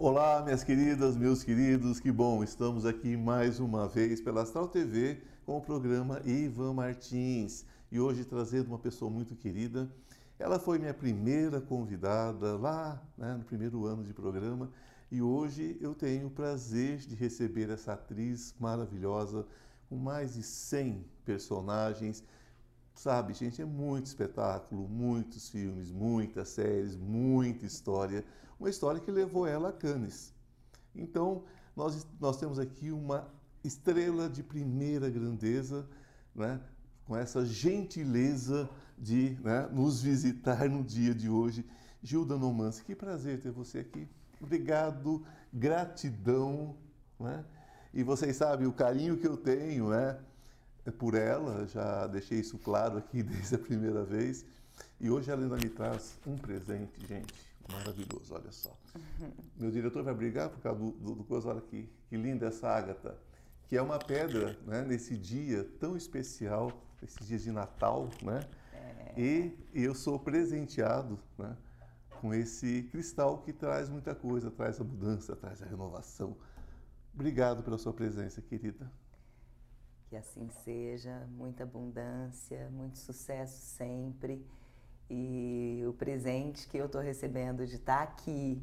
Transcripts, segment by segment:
Olá, minhas queridas, meus queridos, que bom, estamos aqui mais uma vez pela Astral TV com o programa Ivan Martins e hoje trazendo uma pessoa muito querida. Ela foi minha primeira convidada lá né, no primeiro ano de programa e hoje eu tenho o prazer de receber essa atriz maravilhosa com mais de 100 personagens. Sabe, gente, é muito espetáculo, muitos filmes, muitas séries, muita história uma história que levou ela a Cannes. Então, nós, nós temos aqui uma estrela de primeira grandeza, né? com essa gentileza de né, nos visitar no dia de hoje. Gilda Nomance, que prazer ter você aqui. Obrigado, gratidão. Né? E vocês sabem o carinho que eu tenho né, por ela, já deixei isso claro aqui desde a primeira vez. E hoje ela ainda me traz um presente, gente Maravilhoso, olha só. Meu diretor vai brigar por causa do, do, do coisa, olha que, que linda essa ágata, que é uma pedra né, nesse dia tão especial, esses dias de Natal, né? É. E, e eu sou presenteado né, com esse cristal que traz muita coisa, traz a mudança, traz a renovação. Obrigado pela sua presença, querida. Que assim seja, muita abundância, muito sucesso sempre e o presente que eu estou recebendo de estar tá aqui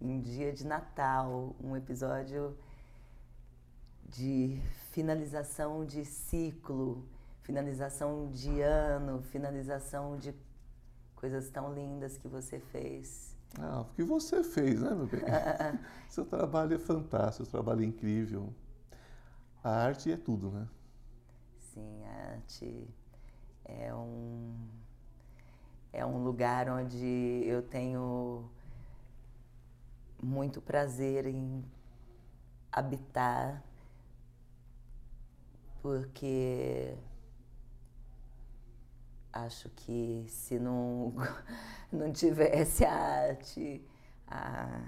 em dia de Natal, um episódio de finalização de ciclo, finalização de ano, finalização de coisas tão lindas que você fez. Ah, o que você fez, né, meu bem? seu trabalho é fantástico, seu trabalho é incrível. A arte é tudo, né? Sim, a arte é um é um lugar onde eu tenho muito prazer em habitar, porque acho que se não, não tivesse a arte, a,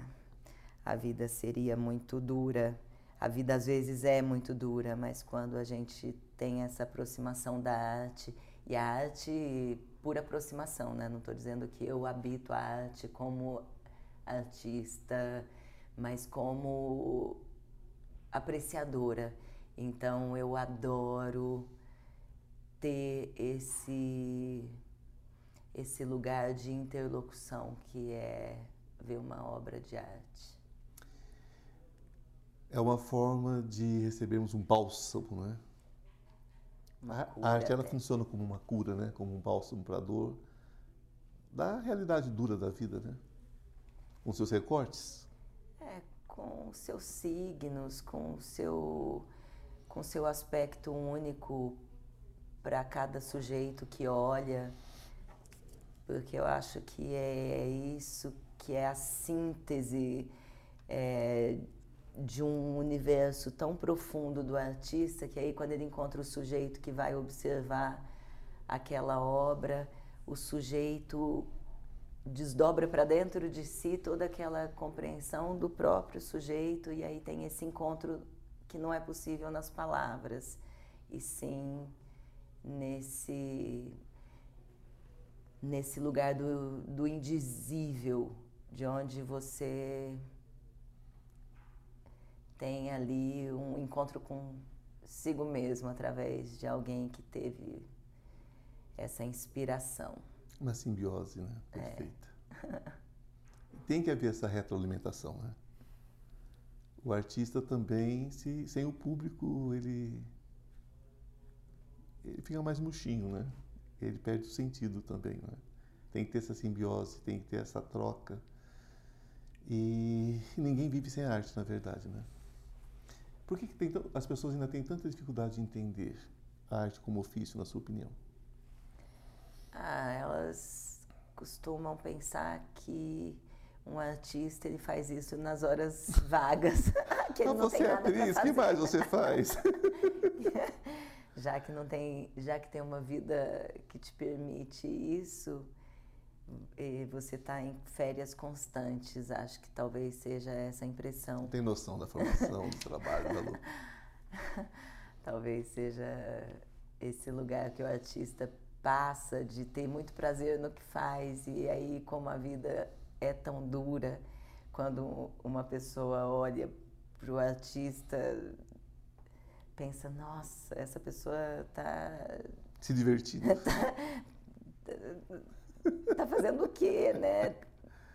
a vida seria muito dura. A vida às vezes é muito dura, mas quando a gente tem essa aproximação da arte, e a arte por aproximação, né? Não estou dizendo que eu habito a arte como artista, mas como apreciadora. Então eu adoro ter esse esse lugar de interlocução que é ver uma obra de arte. É uma forma de recebermos um bálsamo, né? A arte ela funciona como uma cura, né? Como um bálsamo para a dor da realidade dura da vida, né? Com seus recortes. É, com seus signos, com o seu com seu aspecto único para cada sujeito que olha, porque eu acho que é isso que é a síntese é, de um universo tão profundo do artista que aí quando ele encontra o sujeito que vai observar aquela obra, o sujeito desdobra para dentro de si toda aquela compreensão do próprio sujeito e aí tem esse encontro que não é possível nas palavras e sim nesse nesse lugar do, do indizível de onde você tem ali um encontro consigo mesmo através de alguém que teve essa inspiração. Uma simbiose, né? É. Perfeita. É. Tem que haver essa retroalimentação, né? O artista também, se, sem o público, ele, ele fica mais murchinho, né? Ele perde o sentido também, né? Tem que ter essa simbiose, tem que ter essa troca. E ninguém vive sem arte, na verdade, né? Por que, que tem, as pessoas ainda têm tanta dificuldade de entender a arte como ofício, na sua opinião? Ah, elas costumam pensar que um artista ele faz isso nas horas vagas. que ele não, não você é atriz, o que mais você faz? já que não tem, já que tem uma vida que te permite isso, e você está em férias constantes, acho que talvez seja essa a impressão. Tem noção da formação, do trabalho da Lu? talvez seja esse lugar que o artista passa de ter muito prazer no que faz e aí como a vida é tão dura, quando uma pessoa olha para o artista, pensa, nossa, essa pessoa está se divertindo. tá, tá fazendo o quê, né?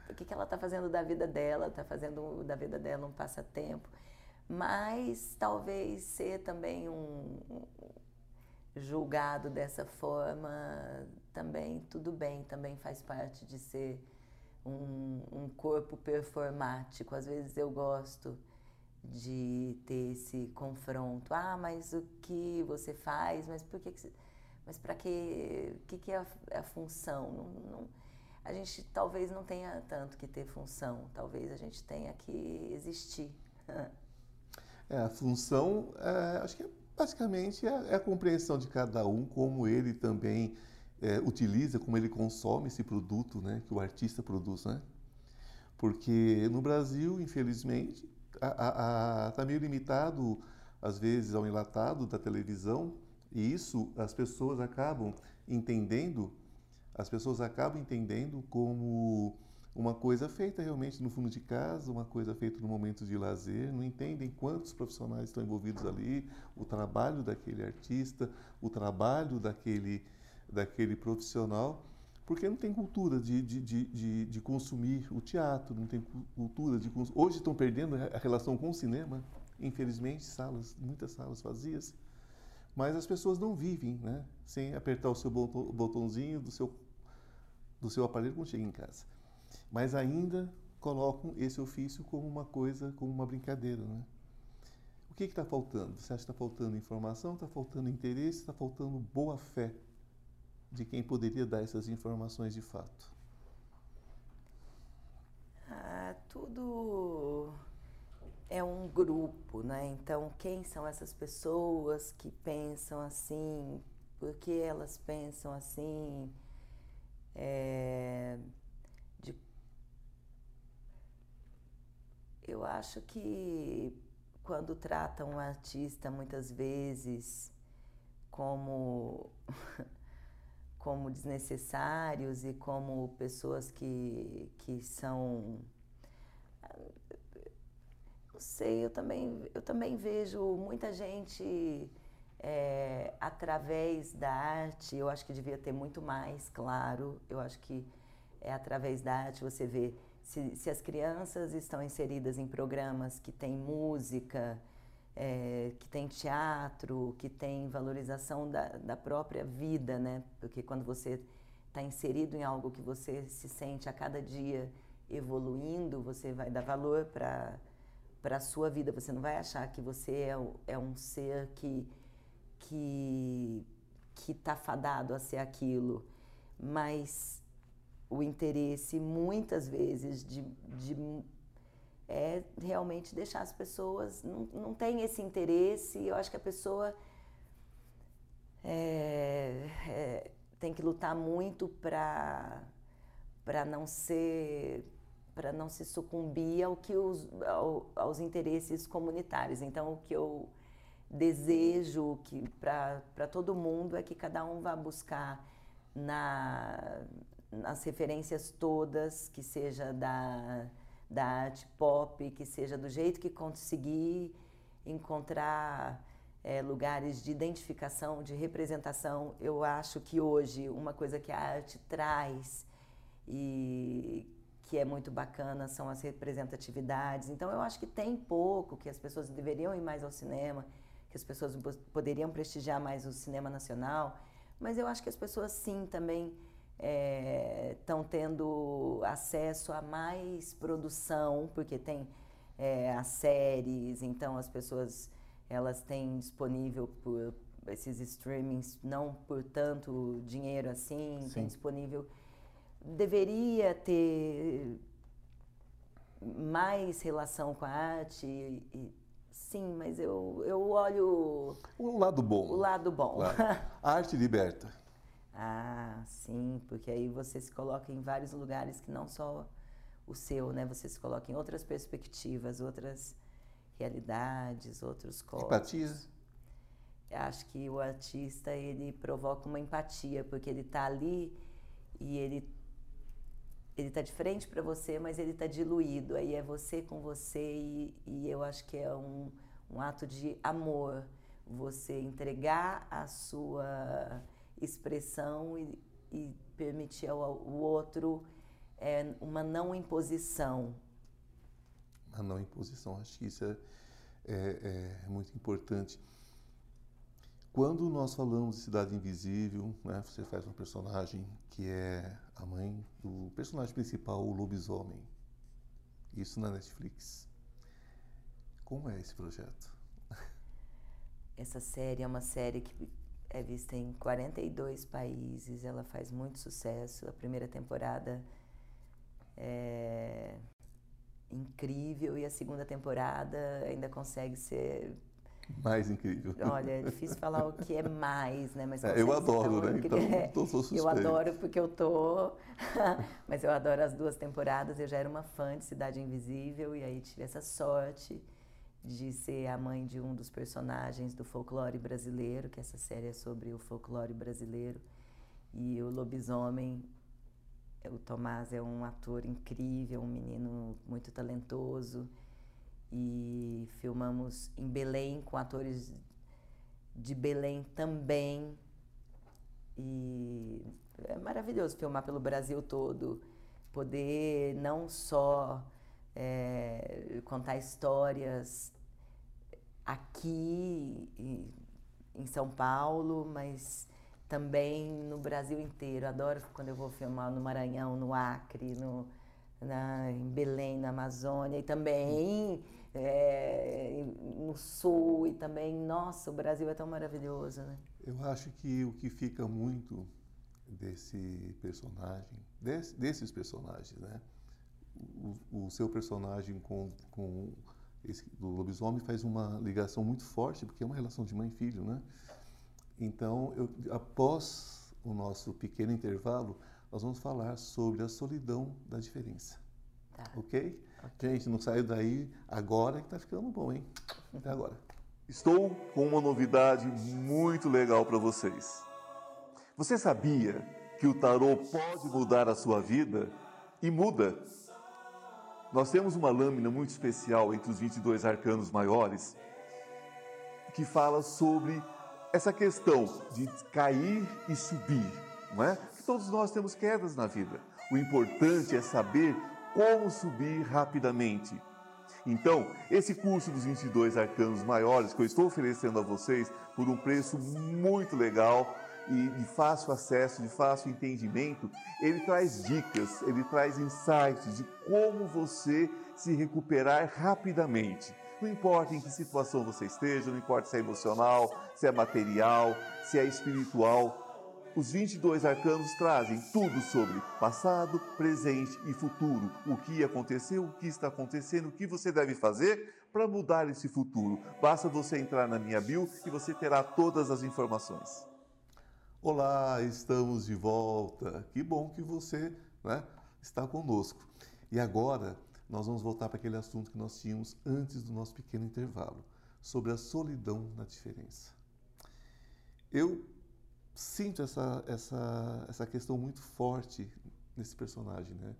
O que, que ela está fazendo da vida dela? Está fazendo da vida dela um passatempo. Mas talvez ser também um, julgado dessa forma também tudo bem, também faz parte de ser um, um corpo performático. Às vezes eu gosto de ter esse confronto. Ah, mas o que você faz? Mas por que, que você... Mas para que, que, que é a, é a função? Não, não, a gente talvez não tenha tanto que ter função, talvez a gente tenha que existir. é, a função, é, acho que é, basicamente é, é, a compreensão de cada um, como ele também é, utiliza, como ele consome esse produto né, que o artista produz. Né? Porque no Brasil, infelizmente, está meio limitado, às vezes, ao enlatado da televisão, e isso as pessoas acabam entendendo, as pessoas acabam entendendo como uma coisa feita realmente no fundo de casa, uma coisa feita no momento de lazer, não entendem quantos profissionais estão envolvidos ali, o trabalho daquele artista, o trabalho daquele, daquele profissional, porque não tem cultura de, de, de, de, consumir o teatro, não tem cultura de Hoje estão perdendo a relação com o cinema, infelizmente, salas, muitas salas vazias mas as pessoas não vivem né, sem apertar o seu botãozinho do seu, do seu aparelho quando chega em casa. Mas ainda colocam esse ofício como uma coisa, como uma brincadeira. Né? O que está faltando? Você acha que está faltando informação, está faltando interesse, está faltando boa fé de quem poderia dar essas informações de fato? Ah, tudo é um grupo, né? Então, quem são essas pessoas que pensam assim? Por que elas pensam assim? É, de, eu acho que quando tratam um artista muitas vezes como como desnecessários e como pessoas que, que são sei, eu também, eu também vejo muita gente é, através da arte, eu acho que devia ter muito mais, claro. Eu acho que é através da arte você vê se, se as crianças estão inseridas em programas que tem música, é, que tem teatro, que tem valorização da, da própria vida, né? Porque quando você está inserido em algo que você se sente a cada dia evoluindo, você vai dar valor para para a sua vida. Você não vai achar que você é, é um ser que que que está fadado a ser aquilo, mas o interesse muitas vezes de, de é realmente deixar as pessoas não, não tem esse interesse. Eu acho que a pessoa é, é, tem que lutar muito para para não ser para não se sucumbir ao que os, ao, aos interesses comunitários. Então, o que eu desejo que para todo mundo é que cada um vá buscar na, nas referências todas, que seja da, da arte pop, que seja do jeito que conseguir encontrar é, lugares de identificação, de representação. Eu acho que hoje uma coisa que a arte traz e que é muito bacana são as representatividades. Então eu acho que tem pouco, que as pessoas deveriam ir mais ao cinema, que as pessoas poderiam prestigiar mais o cinema nacional, mas eu acho que as pessoas sim também estão é, tendo acesso a mais produção, porque tem é, as séries, então as pessoas elas têm disponível por esses streamings não por tanto dinheiro assim, sim. tem disponível deveria ter mais relação com a arte. E, sim, mas eu, eu olho. O lado bom. O lado bom. A arte liberta. ah, sim, porque aí você se coloca em vários lugares que não só o seu, né? Você se coloca em outras perspectivas, outras realidades, outros corpos. Empatia? Acho que o artista ele provoca uma empatia porque ele está ali e ele ele está de frente para você, mas ele está diluído. Aí é você com você e, e eu acho que é um, um ato de amor você entregar a sua expressão e, e permitir ao, ao outro é, uma não imposição. A não imposição, acho que isso é, é, é muito importante. Quando nós falamos de Cidade Invisível, né, você faz uma personagem que é a mãe do personagem principal, o lobisomem. Isso na Netflix. Como é esse projeto? Essa série é uma série que é vista em 42 países, ela faz muito sucesso. A primeira temporada é incrível e a segunda temporada ainda consegue ser mais incrível. Olha, é difícil falar o que é mais, né? Mas é, eu adoro, né? Então, é, tô, tô eu adoro porque eu tô. Mas eu adoro as duas temporadas. Eu já era uma fã de Cidade Invisível e aí tive essa sorte de ser a mãe de um dos personagens do folclore brasileiro, que essa série é sobre o folclore brasileiro. E o lobisomem, o Tomás é um ator incrível, um menino muito talentoso e filmamos em Belém com atores de Belém também. E é maravilhoso filmar pelo Brasil todo, poder não só é, contar histórias aqui em São Paulo, mas também no Brasil inteiro. Adoro quando eu vou filmar no Maranhão, no Acre, no, na, em Belém, na Amazônia, e também é, no Sul, e também, nossa, o Brasil é tão maravilhoso, né? Eu acho que o que fica muito desse personagem, desse, desses personagens, né? O, o, seu personagem com, com esse, do lobisomem faz uma ligação muito forte, porque é uma relação de mãe e filho, né? Então, eu, após o nosso pequeno intervalo, nós vamos falar sobre a solidão da diferença. Tá. Okay? ok? Gente, não saiu daí agora que tá ficando bom, hein? Até agora. Estou com uma novidade muito legal para vocês. Você sabia que o tarô pode mudar a sua vida? E muda. Nós temos uma lâmina muito especial entre os 22 arcanos maiores que fala sobre essa questão de cair e subir, não é? Todos nós temos quedas na vida. O importante é saber como subir rapidamente. Então, esse curso dos 22 arcanos maiores que eu estou oferecendo a vocês por um preço muito legal e de fácil acesso, de fácil entendimento, ele traz dicas, ele traz insights de como você se recuperar rapidamente. Não importa em que situação você esteja, não importa se é emocional, se é material, se é espiritual, os 22 arcanos trazem tudo sobre passado, presente e futuro. O que aconteceu, o que está acontecendo, o que você deve fazer para mudar esse futuro. Basta você entrar na minha bio e você terá todas as informações. Olá, estamos de volta. Que bom que você né, está conosco. E agora nós vamos voltar para aquele assunto que nós tínhamos antes do nosso pequeno intervalo, sobre a solidão na diferença. Eu sinto essa, essa, essa questão muito forte nesse personagem, né?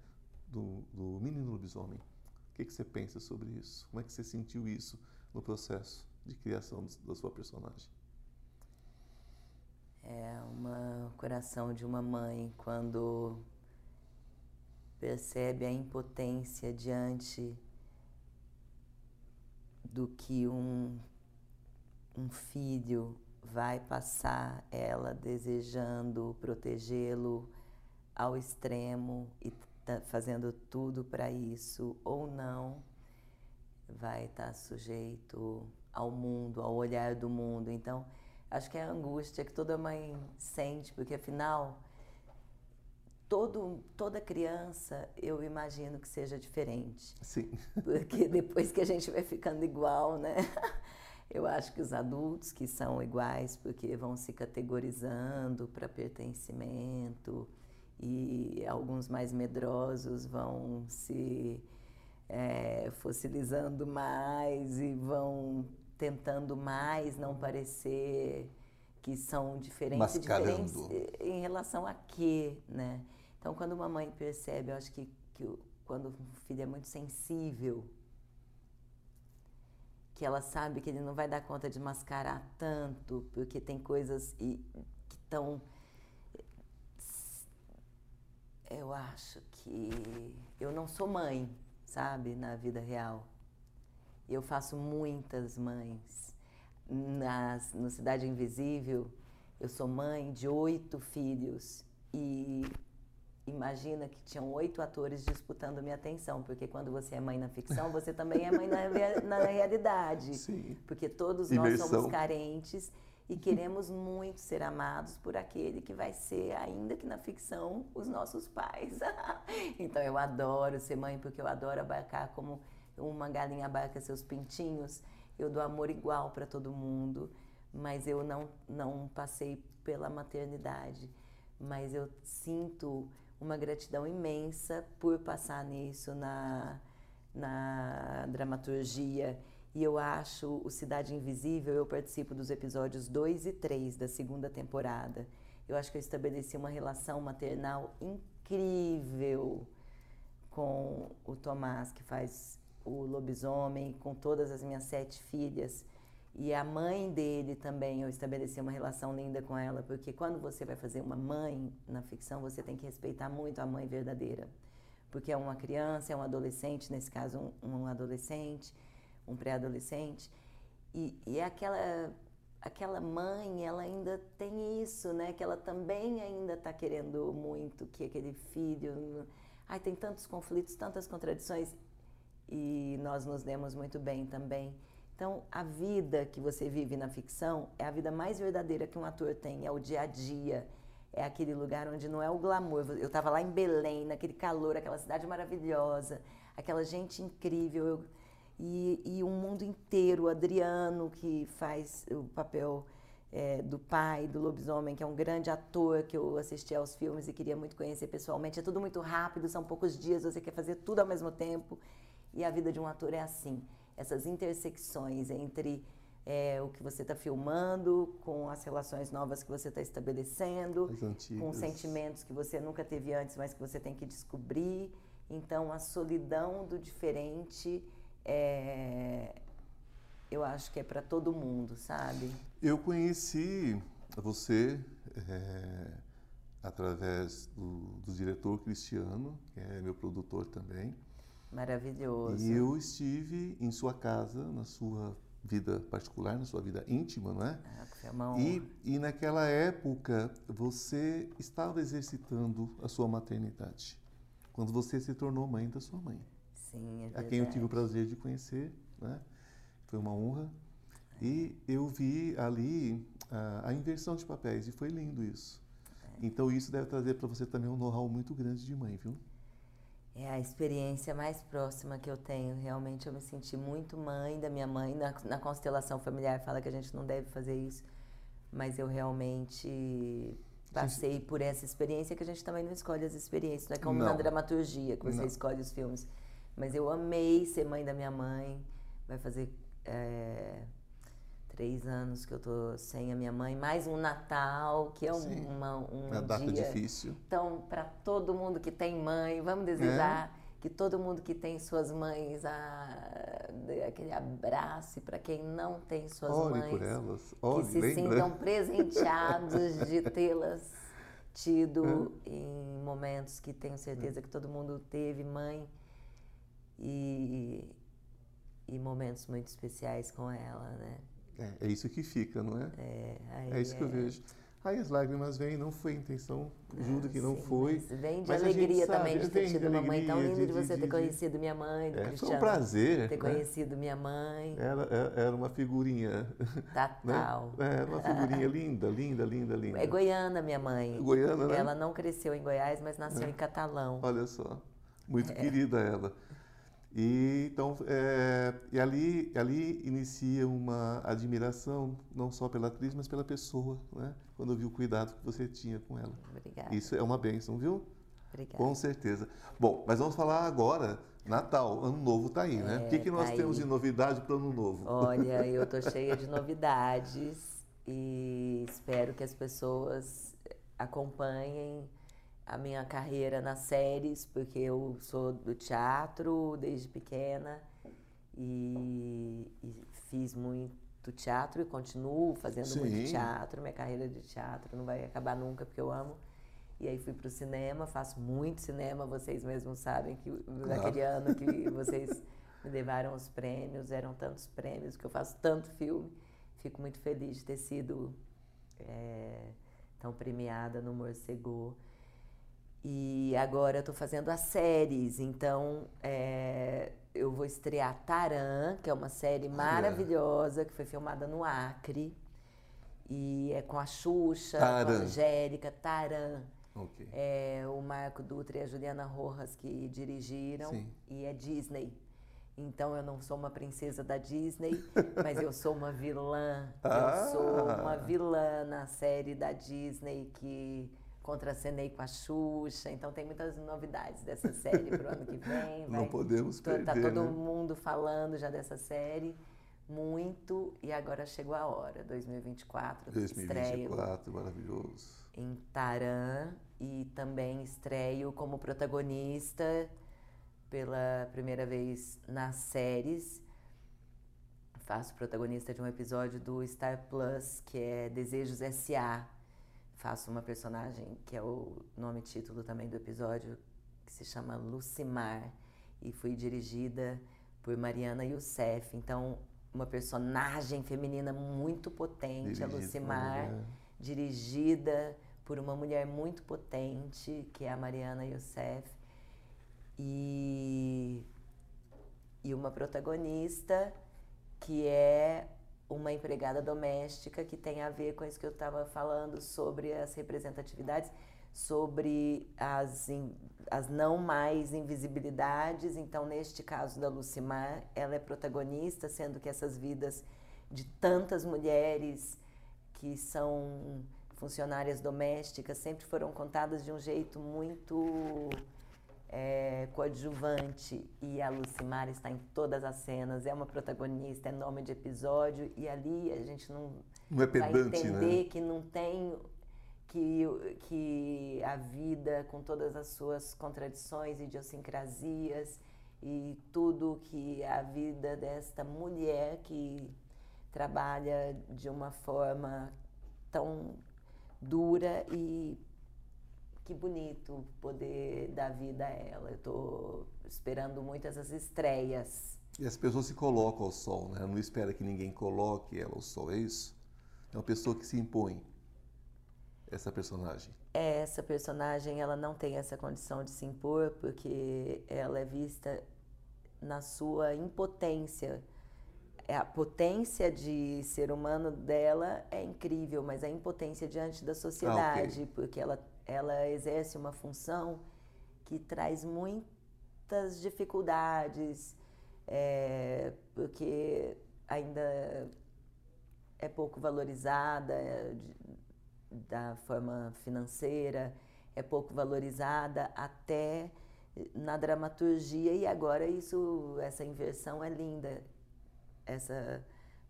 Do, do menino lobisomem. O que, que você pensa sobre isso? Como é que você sentiu isso no processo de criação da sua personagem? É uma coração de uma mãe quando percebe a impotência diante do que um, um filho vai passar ela desejando protegê-lo ao extremo e tá fazendo tudo para isso ou não, vai estar tá sujeito ao mundo, ao olhar do mundo. Então, acho que é a angústia que toda mãe sente, porque afinal, todo, toda criança eu imagino que seja diferente. Sim. Porque depois que a gente vai ficando igual, né? Eu acho que os adultos que são iguais, porque vão se categorizando para pertencimento, e alguns mais medrosos vão se é, fossilizando mais e vão tentando mais não parecer que são diferentes, diferentes em relação a quê, né? Então, quando uma mãe percebe, eu acho que, que quando o filho é muito sensível, que ela sabe que ele não vai dar conta de mascarar tanto, porque tem coisas e, que estão. Eu acho que eu não sou mãe, sabe, na vida real. Eu faço muitas mães. Nas, no Cidade Invisível, eu sou mãe de oito filhos e imagina que tinham oito atores disputando minha atenção, porque quando você é mãe na ficção, você também é mãe na, na realidade. Sim. Porque todos nós somos carentes e queremos muito ser amados por aquele que vai ser, ainda que na ficção, os nossos pais. então eu adoro ser mãe, porque eu adoro abarcar como uma galinha abarca seus pintinhos. Eu dou amor igual para todo mundo, mas eu não, não passei pela maternidade. Mas eu sinto uma gratidão imensa por passar nisso na, na dramaturgia. E eu acho o Cidade Invisível, eu participo dos episódios 2 e 3 da segunda temporada. Eu acho que eu estabeleci uma relação maternal incrível com o Tomás, que faz o lobisomem, com todas as minhas sete filhas. E a mãe dele também, eu estabeleci uma relação linda com ela, porque quando você vai fazer uma mãe na ficção, você tem que respeitar muito a mãe verdadeira. Porque é uma criança, é um adolescente, nesse caso, um, um adolescente, um pré-adolescente. E, e aquela, aquela mãe, ela ainda tem isso, né? Que ela também ainda está querendo muito que aquele filho. Ai, tem tantos conflitos, tantas contradições. E nós nos demos muito bem também. Então, a vida que você vive na ficção é a vida mais verdadeira que um ator tem, é o dia a dia. É aquele lugar onde não é o glamour. Eu estava lá em Belém, naquele calor, aquela cidade maravilhosa, aquela gente incrível. Eu, e, e um mundo inteiro. O Adriano, que faz o papel é, do pai, do lobisomem, que é um grande ator que eu assisti aos filmes e queria muito conhecer pessoalmente. É tudo muito rápido, são poucos dias, você quer fazer tudo ao mesmo tempo. E a vida de um ator é assim essas intersecções entre é, o que você está filmando, com as relações novas que você está estabelecendo, com sentimentos que você nunca teve antes, mas que você tem que descobrir. Então, a solidão do diferente, é, eu acho que é para todo mundo, sabe? Eu conheci você é, através do, do diretor Cristiano, que é meu produtor também. Maravilhoso. E eu estive em sua casa, na sua vida particular, na sua vida íntima, não é? Ah, foi uma honra. E, e naquela época você estava exercitando a sua maternidade, quando você se tornou mãe da sua mãe. Sim, é verdade. A quem eu tive o prazer de conhecer, né? Foi uma honra. E eu vi ali a, a inversão de papéis e foi lindo isso. É. Então isso deve trazer para você também um know-how muito grande de mãe, viu? É a experiência mais próxima que eu tenho. Realmente eu me senti muito mãe da minha mãe. Na, na constelação familiar fala que a gente não deve fazer isso, mas eu realmente passei por essa experiência que a gente também não escolhe as experiências. Não é como não. na dramaturgia que você não. escolhe os filmes. Mas eu amei ser mãe da minha mãe. Vai fazer é, três anos que eu tô sem a minha mãe, mais um Natal, que é um, uma, um uma data dia. difícil. Então, para todo mundo que tem mãe, vamos desejar é. que todo mundo que tem suas mães a, aquele abraço, para quem não tem suas Ore mães, por elas. Ore, que se lembra? sintam presenteados de tê-las tido é. em momentos que tenho certeza que todo mundo teve mãe e, e momentos muito especiais com ela, né? É, é isso que fica, não é? É, é isso que eu é. vejo. Aí as lágrimas vêm, não foi intenção, juro que não sim, foi. Mas vem de mas alegria também de ter tido uma mãe tão linda, de, de você de, ter conhecido minha mãe, do é, Cristiano. Foi um prazer. Ter né? conhecido minha mãe. Era, é, era uma figurinha. Total. Né? Era uma figurinha linda, linda, linda, linda. É goiana minha mãe. Goiana, né? Ela não cresceu em Goiás, mas nasceu é. em Catalão. Olha só. Muito querida ela. E, então, é, e ali, ali inicia uma admiração, não só pela atriz, mas pela pessoa, né? quando eu vi o cuidado que você tinha com ela. Obrigada. Isso é uma bênção, viu? Obrigada. Com certeza. Bom, mas vamos falar agora, Natal, Ano Novo está aí, né? É, o que, que nós tá temos aí. de novidade para o Ano Novo? Olha, eu estou cheia de novidades e espero que as pessoas acompanhem a minha carreira nas séries, porque eu sou do teatro desde pequena e, e fiz muito teatro e continuo fazendo Sim. muito teatro. Minha carreira de teatro não vai acabar nunca, porque eu amo. E aí fui para o cinema, faço muito cinema, vocês mesmos sabem que naquele ano que vocês me levaram os prêmios, eram tantos prêmios, que eu faço tanto filme. Fico muito feliz de ter sido é, tão premiada no Morcego. E agora eu estou fazendo as séries, então é, eu vou estrear Taran, que é uma série maravilhosa, que foi filmada no Acre. E é com a Xuxa, com a Taran. Angélica, Taran. Ok. É o Marco Dutra e a Juliana Rojas que dirigiram Sim. e é Disney. Então eu não sou uma princesa da Disney, mas eu sou uma vilã. Ah. Eu sou uma vilã na série da Disney que contracenei com a Xuxa. Então tem muitas novidades dessa série pro ano que vem. Não vai- podemos Tô- perder, Tá todo né? mundo falando já dessa série. Muito, e agora chegou a hora, 2024, estreio 2024, maravilhoso. em Taran e também estreio como protagonista pela primeira vez nas séries. Faço protagonista de um episódio do Star Plus, que é Desejos S.A. Faço uma personagem que é o nome título também do episódio, que se chama Lucimar e fui dirigida por Mariana Youssef. Então, uma personagem feminina muito potente, a Dirigida uma Lucimar dirigida por uma mulher muito potente, que é a Mariana Youssef, e, e uma protagonista que é uma empregada doméstica que tem a ver com isso que eu estava falando sobre as representatividades, sobre as, in- as não mais invisibilidades. Então, neste caso da Lucimar, ela é protagonista, sendo que essas vidas de tantas mulheres que são funcionárias domésticas sempre foram contadas de um jeito muito é, coadjuvante e a Lucimar está em todas as cenas, é uma protagonista, é nome de episódio e ali a gente não Não é vai pedante, entender né? que não tem que, que a vida com todas as suas contradições, idiosincrasias e tudo que a vida desta mulher que trabalha de uma forma tão dura e que bonito poder dar vida a ela. Eu estou esperando muito essas estreias. E as pessoas se colocam ao sol, né? Não espera que ninguém coloque ela ao sol, é isso? É uma pessoa que se impõe, essa personagem. Essa personagem, ela não tem essa condição de se impor porque ela é vista na sua impotência. É, A potência de ser humano dela é incrível, mas a impotência diante da sociedade, porque ela, ela exerce uma função que traz muitas dificuldades, é, porque ainda é pouco valorizada é, de- da forma financeira, é pouco valorizada até na dramaturgia e agora isso essa inversão é linda. Essa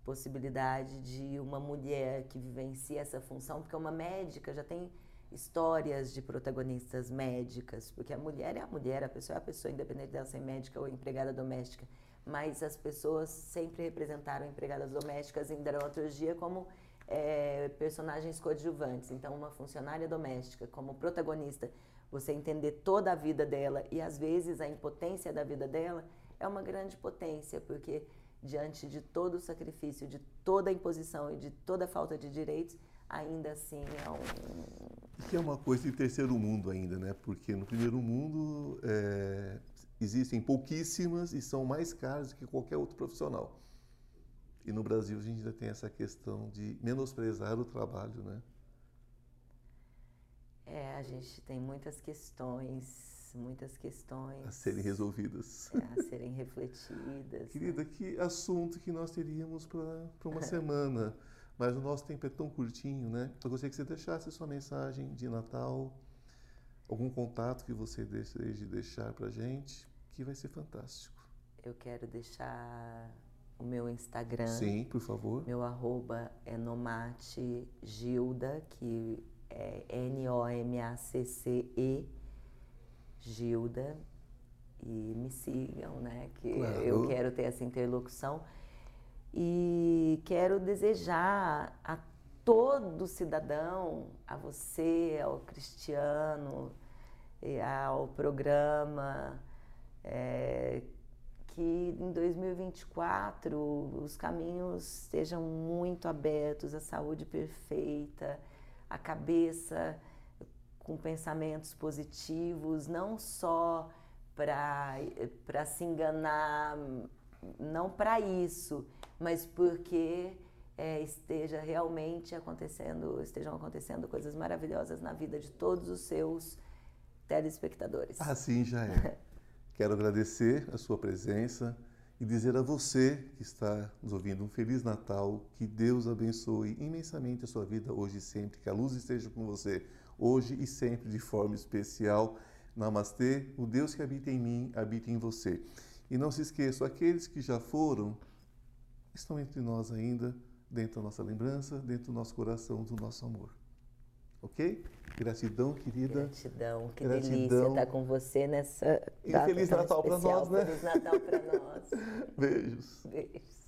possibilidade de uma mulher que vivencia essa função porque uma médica já tem histórias de protagonistas médicas porque a mulher é a mulher a pessoa é a pessoa independente dela ser médica ou empregada doméstica mas as pessoas sempre representaram empregadas domésticas em dramaturgia como é, personagens coadjuvantes. Então, uma funcionária doméstica como protagonista, você entender toda a vida dela e às vezes a impotência da vida dela é uma grande potência, porque diante de todo o sacrifício, de toda a imposição e de toda a falta de direitos, ainda assim é um. Que é uma coisa de terceiro mundo ainda, né? Porque no primeiro mundo é, existem pouquíssimas e são mais caras do que qualquer outro profissional. E no Brasil a gente ainda tem essa questão de menosprezar o trabalho, né? É, a gente tem muitas questões, muitas questões A serem resolvidas. é, a serem refletidas. Querida, que assunto que nós teríamos para uma semana. Mas o nosso tempo é tão curtinho, né? Eu gostaria que você deixasse sua mensagem de Natal, algum contato que você deseje deixar para gente, que vai ser fantástico. Eu quero deixar o meu Instagram. Sim, por favor. Meu arroba é Nomate Gilda, que é N-O-M-A-C-C-E, Gilda. E me sigam, né? Que Claro. eu quero ter essa interlocução. E quero desejar a todo cidadão, a você, ao Cristiano, ao programa, é, que em 2024 os caminhos sejam muito abertos, a saúde perfeita, a cabeça com pensamentos positivos, não só para se enganar, não para isso, mas porque é, esteja realmente acontecendo, estejam acontecendo coisas maravilhosas na vida de todos os seus telespectadores. Assim já é. Quero agradecer a sua presença e dizer a você que está nos ouvindo um Feliz Natal, que Deus abençoe imensamente a sua vida hoje e sempre, que a luz esteja com você hoje e sempre de forma especial. Namastê, o Deus que habita em mim, habita em você. E não se esqueçam, aqueles que já foram, estão entre nós ainda, dentro da nossa lembrança, dentro do nosso coração, do nosso amor. Ok? Gratidão, querida. Gratidão, que Gratidão. delícia estar com você nessa E Feliz Natal especial. nós, né? Feliz Natal para nós. Beijos. Beijos.